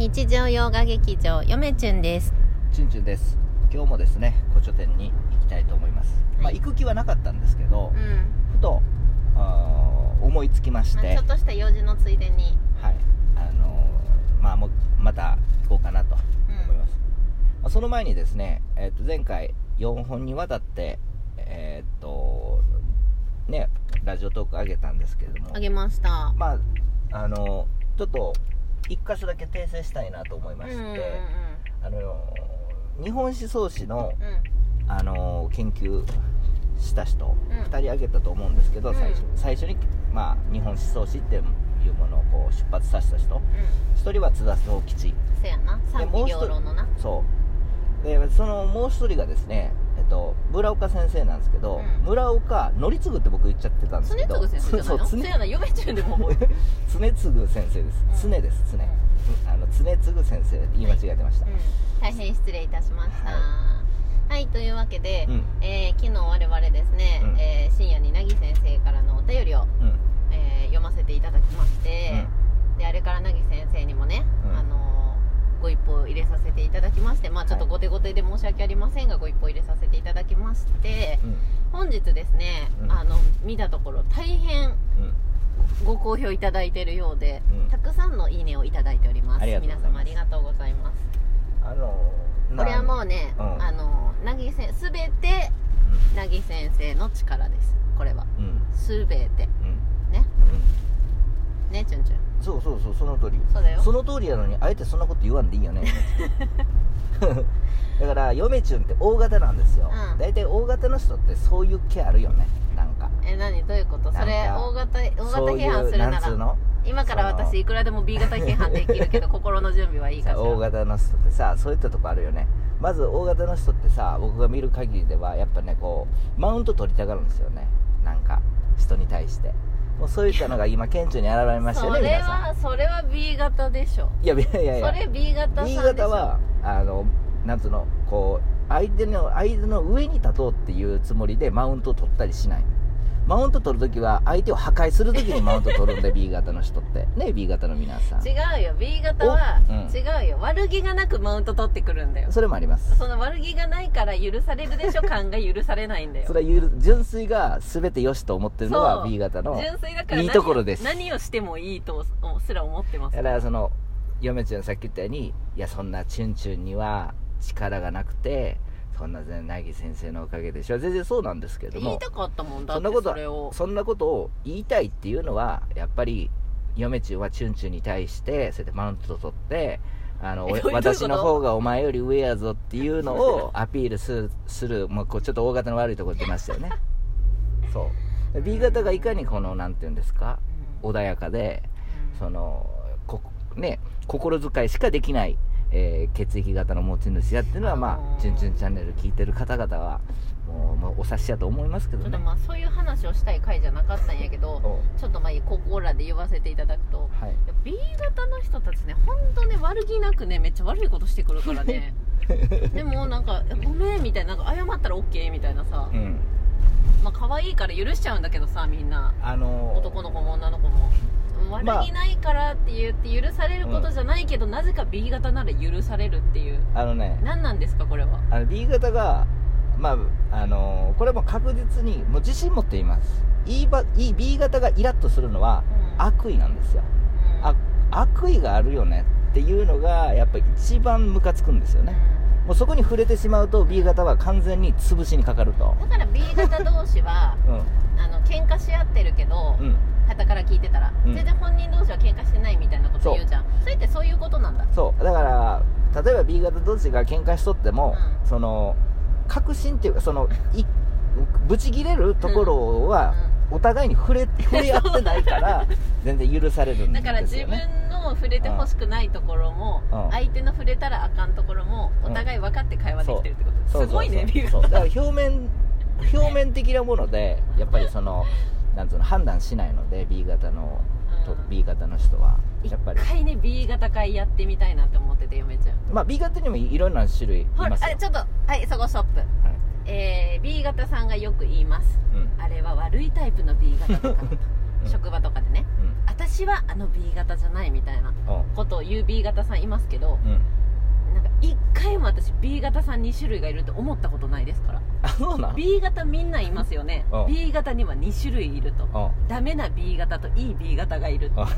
日常洋画劇場よめちゅんです。チュンチュンです。今日もですね古書店に行きたいと思います、まあはい行く気はなかったんですけどう、ん、ふとあー思いつきまして、まあ、ちょっとした用事のついでに。はい。あのーまあもうまた行こうかなと思います、まあその前にですね、えー、と前回4本にわたってえっ、とねラジオトーク上げたんですけれども。あげました。まああのちょっと一箇所だけ訂正したいなと思いまして、うんうんうん。あの日本思想史のうん。あの研究した人、うん。2人挙げたと思うんですけど、うん。最初最初に、まあ、日本思想史っていうものをこう出発させた人。うん。1人は津田宗吉。せやな。賛否両論のな。そう。でそのもう1人がですね、と、村岡先生なんですけど、うん。村岡則次って僕言っちゃってたんですけど。常次先生じゃないの？そうせやなよめちゅんでももう 常常次先生です、うん。常です常、あの常次先生言い間違えてました、うん。大変失礼いたしました。ははい、というわけで、うん。えー昨日我々ですね、うんえー深夜になぎ先生からのお便りを、うんえー読ませていただきまして、であれからなぎ先生にもね、うんあのーご一報入れさせていただきましてまあちょっとはい後手後手で申し訳ありませんがご一報入れさせていただきましてうん本日ですね、うん。あの見たところ大変うんご好評いただいているようで、うん。たくさんのいいねをいただいております。皆様ありがとうございます。あのこれはもう、うね、うん。あのなぎせすべてなぎ先生の力です。これは。すべて。うん。ね。うん。ねちゅんちゅんそうそうそうその通りそうだよ。その通りやのにあえてそんなこと言わんでいいよね だから嫁チュンって大型なんですよ、うん。大体大型の人ってそういう気あるよね。なんか。え何？どういうこと？それなんか大型大型そうい批判するうななんらつうの？今からその私いくらでも B 型批判できるけど 心の準備はいいかしら。大型の人ってさそういったとこあるよね。まず大型の人ってさ僕が見る限りではやっぱねこうマウント取りたがるんですよね。なんか人に対してもうそういったのが今顕著に現れましたよそれね皆さん。はそれは B 型でしょ。いやいやいやいや。それ B 型 B ょ。型はあのなんつうのこう相手の相手の上に立とうっていうつもりでマウントを取ったりしないマウント取るときは相手を破壊するときにマウント取るんで B 型の人って。ね B 型の皆さん。違うよ。B 型は、おうん。違うよ。悪気がなくマウント取ってくるんだよ。それもあります。その悪気がないから許されるでしょ？感が許されないんだよ。それはゆる純粋が全て良しと思ってるのそはう。B 型の純粋だから何いいところです。何をしてもいいとすら思ってます。だからその嫁ちゃんさっき言ったようにいやそんなチュンチュンには力がなくてそんな全なぎ先生のおかげでしょ。全然そうなんですけれども。言いたかったもんだそんなことそんなことを言いたいっていうのはやっぱり嫁ちゅんはチュンチュンに対してそうやってマウント取ってあの私の方がお前より上やぞっていうのを アピールするするもうこうちょっと大型の悪いところ出ましたよね。そう。で B 型がいかにこのなんていうんですか？うん。穏やかでうん。そのこね心遣いしかできない、えー血液型の持ち主やっていうのはまあのー。あ「チュンチュンチャンネル」聞いてる方々はもう、まあ、お察しやと思いますけどね。ちょっとまあそういう話をしたい回じゃなかったんやけどおちょっとまあここらで言わせていただくと。はい。B 型の人たちね本当ね悪気なくねめっちゃ悪いことしてくるからね。でもなんか「ごめん」みたいななんか謝ったら OK みたいなさ、うん。まあ可愛いから許しちゃうんだけどさみんな。あのー男の子も女の子も悪まあ気ないからって言って許されることじゃないけど、なぜか B 型なら許されるっていう。あのね。何なんですかこれは？あの B 型がまああのーこれも確実にもう自信持っています。E ば E B 型がイラッとするのはうん。悪意なんですよ。うん。あ悪意があるよねっていうのがやっぱ一番ムカつくんですよね。もうそこに触れてしまうと B 型は完全に潰しにかかると。だから B 型同士はうあの喧嘩し合ってるけどんうん。傍から聞いてたら、うん。全然本人同士は喧嘩してないみたいなこと言うじゃん。それってそういうことなんだ。そう。だから例えば B 型同士が喧嘩しとっても、うん。その確信っていうかそのい ブチ切れるところは、お互いに触れ 触れ合ってないから全然許されるんですよ、ね、だから自分の触れてほしくないところも、うん。相手の触れたらあかんところもお互い分かって会話できてるってこと、すごいねそう B そう。型だから表面表面的なものでやっぱりそのなんつうの判断しないので B 型のとうん。B 型の人は。一やっぱり。回ね B 型会やってみたいなって思ってて嫁ちゃんまあ B 型にもいろんな種類いますよ。あちょっとはいそこストップはい。えー、B 型さんがよく言います。うん。あれは悪いタイプの B 型とか。うん。職場とかでね。うん。私はあの B 型じゃないみたいなうん。ことを言う B 型さんいますけどうんなんか一回も私 B 型さん2種類がいるって思ったことないですから。あそうなん B 型みんないますよね。うん。B 型には2種類いると。うん。ダメな B 型といい B 型がいるあ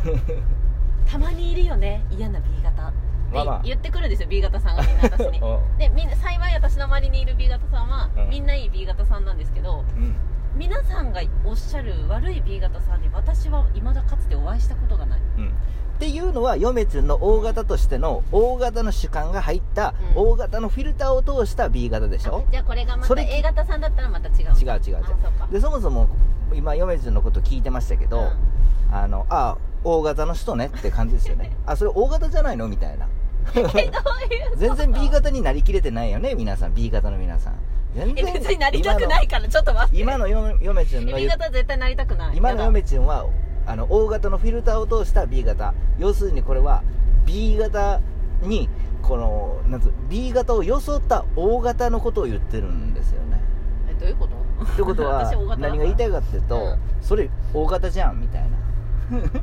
たまにいるよね。嫌な B 型ってまあまあ。言ってくるんですよ B 型さんがみんな私に。うん。でみんな幸い私の周りにいる B 型さんは、うん。みんないい B 型さんなんですけどうん。皆さんがおっしゃる悪い B 型さんに私は未だかつてお会いしたことがない。うんっていうのは嫁ちゅんの大型としての大型の主観が入ったうん。大型のフィルターを通した B 型でしょ？あじゃあこれがまたそれ A 型さんだったらまた違う違う違う違う。あそうか。でそもそも今嫁ちゅんのこと聞いてましたけど、うん。あのあ大型の人ねって感じですよね。あそれ大型じゃないの？みたいな。全然 B 型になりきれてないよね皆さん。B 型の皆さん。全え然別になりたくないからちょっと待って。今の今の嫁ちゅんの B 型は絶対なりたくない。今のはあの大型のフィルターを通した B 型。要するにこれは B 型にこのなんつう B 型を装った大型のことを言ってるんですよね。えどういうこと？ってことは何が言いたいかっていうと、うん。それ大型じゃんみたいな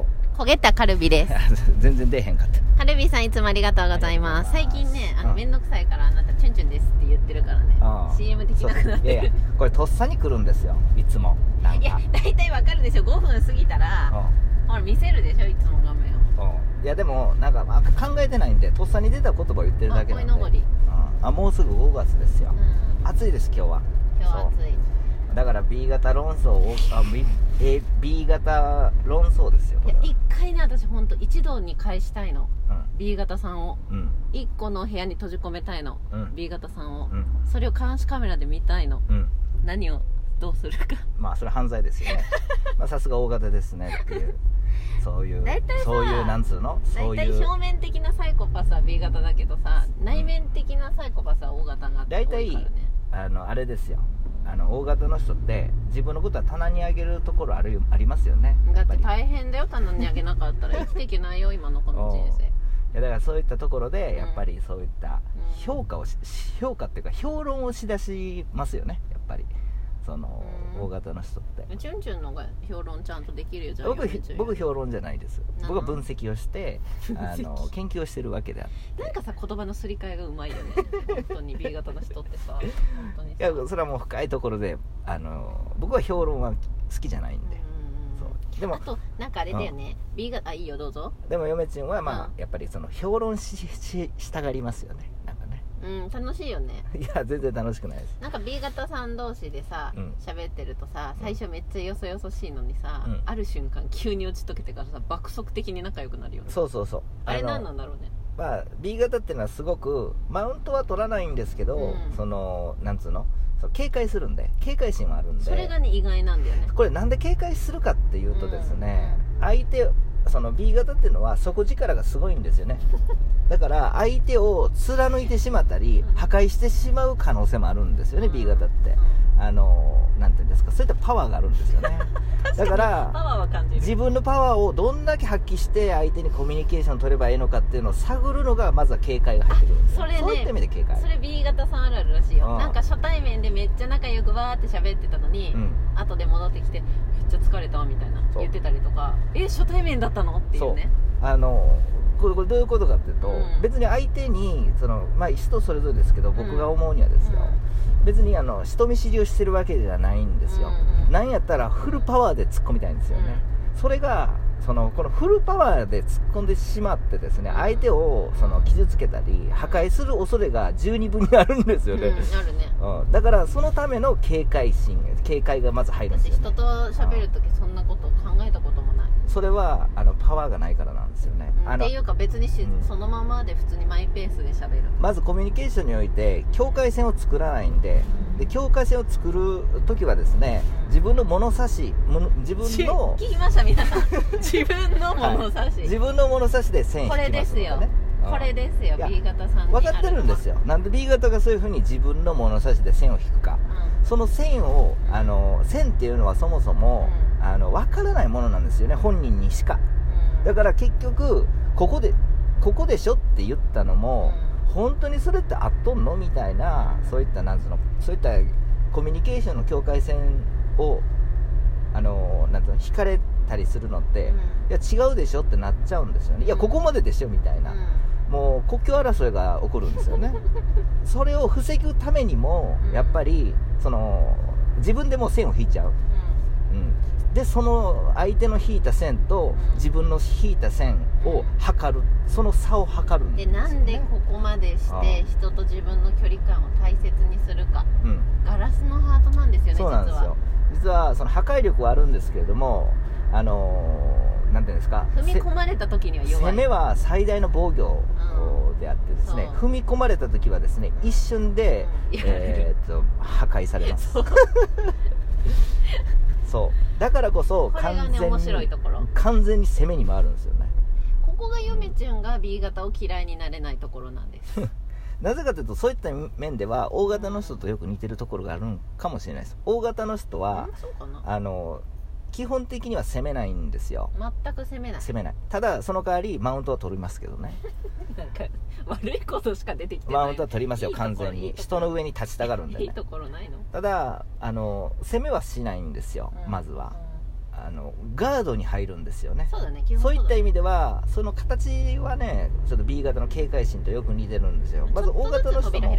えっと焦げたカルビです。全然出えへんかった。カルビさんいつもありがとうございます。最近ねあのうん面倒くさいからあなたチュンチュンですって言ってるからね。ああ。CM できなくなってるそういやいやこれとっさに来るんですよいつも。なんか。いや大体わかるでしょ5分過ぎたらほら見せるでしょいつも画面を。うんうんいやでもなんか、まあ、考えてないんでとっさに出た言葉を言ってるだけなんで。あうん。あもうすぐ5月ですよ。うん。暑いです今日は。今日は暑いだから B 型論争をあ B, A B 型論争ですよいや一回ね私本当一度に返したいの。B 型さんを。うん。うん1個の部屋に閉じ込めたいの、うん。B 型さんを、うん。それを監視カメラで見たいの。うん。何をどうするか。まあそれ犯罪ですよね。まあさすが大型ですねっていう。そういうそういうなんつうの？そういう。表面的なサイコパスは B 型だけどさ内面的なサイコパスは O 型が多大体ねあのあれですよあの大型の人って自分のことは棚に上げるところあるありますよね。だって大変だよ棚にあげなかったら。生きていけないよ今のこの人生。いやだからそういったところでやっぱりそういったうん。評価をし評価っていうか評論をしだしますよね。やそのうん。大型の人って。チュンチュンのが評論ちゃんとできるよじゃあ僕僕評論じゃないです。僕は分析をしてあ分の析。研究をしてるわけであって。なんかさ言葉のすり替えがうまいよね。本当に B 型の人ってさ。本当にさ。いやそれはもう深いところであの僕は評論は好きじゃないんで。でもあとなんかあれだよね。B 型あいいよどうぞ。でも嫁ちんはまあ、うん。やっぱりその評論しししたがりますよねうん楽しいよね。いや全然楽しくないです。なんか B 型さん同士でさうん。喋、ってるとさ最初めっちゃよそよそしいのにさ、うん。ある瞬間急に打ち解けてからさ爆速的に仲良くなるよね。そうそうそう。あれの何なんだろうね。まあ B 型っていうのはすごくマウントは取らないんですけど、うん。そのなんつうの？そう警戒するんで。警戒心はあるんで。それがね意外なんだよね。これなんで警戒するかっていうとですね、相手その B 型っていうのは底力がすごいんですよね。だから相手を貫いてしまったり破壊してしまう可能性もあるんですよね、B 型って。あのなんていうんですかそういったパワーがあるんですよね。だかパら自分のパワーをどんだけ発揮して相手にコミュニケーション取ればいいのかっていうのを探るのがまずは警戒が入ってくるんですそれねそういった意味で警戒。それ B 型さんあるあるらしいよ。うん。なんか初対面でめっちゃ仲良くわーって喋ってたのに、うん。後で戻ってきてめっちゃ疲れたみたいな言ってたりとかえ初対面だったの？っていうね。あのこれこれどういうことかっていうと、うん。別に相手にその、まあ、人それぞれですけど僕が思うにはですよ、別にあの人見知りをしてるわけではないんですよ、うなんやったらフルパワーで突っ込みたいんですよね、それがそのこのフルパワーで突っ込んでしまってですねうん。相手をその傷つけたり破壊する恐れが十二分にあるんですよね、うん、あるね。うん。だからそのための警戒心警戒がまず入るんですよ、ね、私人と喋るときそんなこと考それはあのパワーがないからなんですよね、あのうんっていうか別にし、うん。そのままで普通にマイペースで喋る。まずコミュニケーションにおいて境界線を作らないんでで境界線を作る時はですね自分の物差し自分の聞きました皆さん。自分の物差し、自分の物差しで線引きこますね、れですよ、うん。これですよ B 型さんに分かってるんですよ、よなんで B 型がそういうふうに自分の物差しで線を引くか。その線をうんあの線っていうのはそもそもうんあの分からないものなんですよね。本人にしか。うん。だから結局ここでここでしょって言ったのも、本当にそれってあっとんのみたいなそういったなんつうのそういったコミュニケーションの境界線をあのなんつうの引かれたりするのって、うん。いや違うでしょってなっちゃうんですよね。いやここまででしょみたいな、もう国境争いが起こるんですよね。それを防ぐためにもうん。やっぱりその自分でもう線を引いちゃう、うん、でその相手の引いた線とうん自分の引いた線を測るその差を測るんでね、なんでここまでして人と自分の距離感を大切にするか。うん。ガラスのハートなんですよねそうなんですよ。実は。その破壊力はあるんですけれどもあのーなんていうんですか踏み込まれた時には弱い。攻めは最大の防御うであってですね、踏み込まれた時はですね一瞬で、うん。えーっと破壊されますそう。だからこそこれが完全ね面白いにところ。完全に攻めに回るんですよね。ここが嫁ちゃんが B 型を嫌いになれないところなんです。なぜかというとそういった面では O 型の人とよく似てるところがあるんかもしれないです。O 型の人はあの基本的には攻めないんですよ。全く責めない。攻めない。ただその代わりマウントは取りますけどね。なんか悪いことしか出てきてない。マウントは取りますよ完全に。人の上に立ちたがるんでね。いいところないの？ただあの攻めはしないんですよ、うん。まずは。うん。あのガードに入るんですよね。そうだね基本味そういった意味ではその形はねちょっと B 型の警戒心とよく似てるんですよ。まず O 型の人も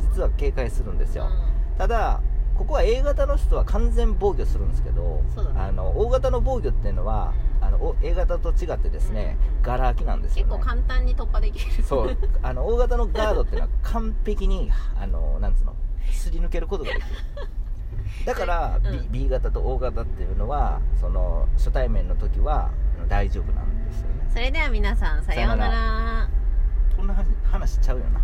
実は警戒するんですよ、うただここは A 型の人は完全防御するんですけど、ね。あの O 型の防御っていうのは、うん。あのお A 型と違ってですね、うんガラ空きなんですよ、ね、結構簡単に突破できる。そう。あの O 型のガードっていうのは完璧にあのなんつうのすり抜けることができる。だから、うん。B, B 型と O 型っていうのはその初対面の時は大丈夫なんですよね。それでは皆さんさようなら。こんな話話しちゃうよな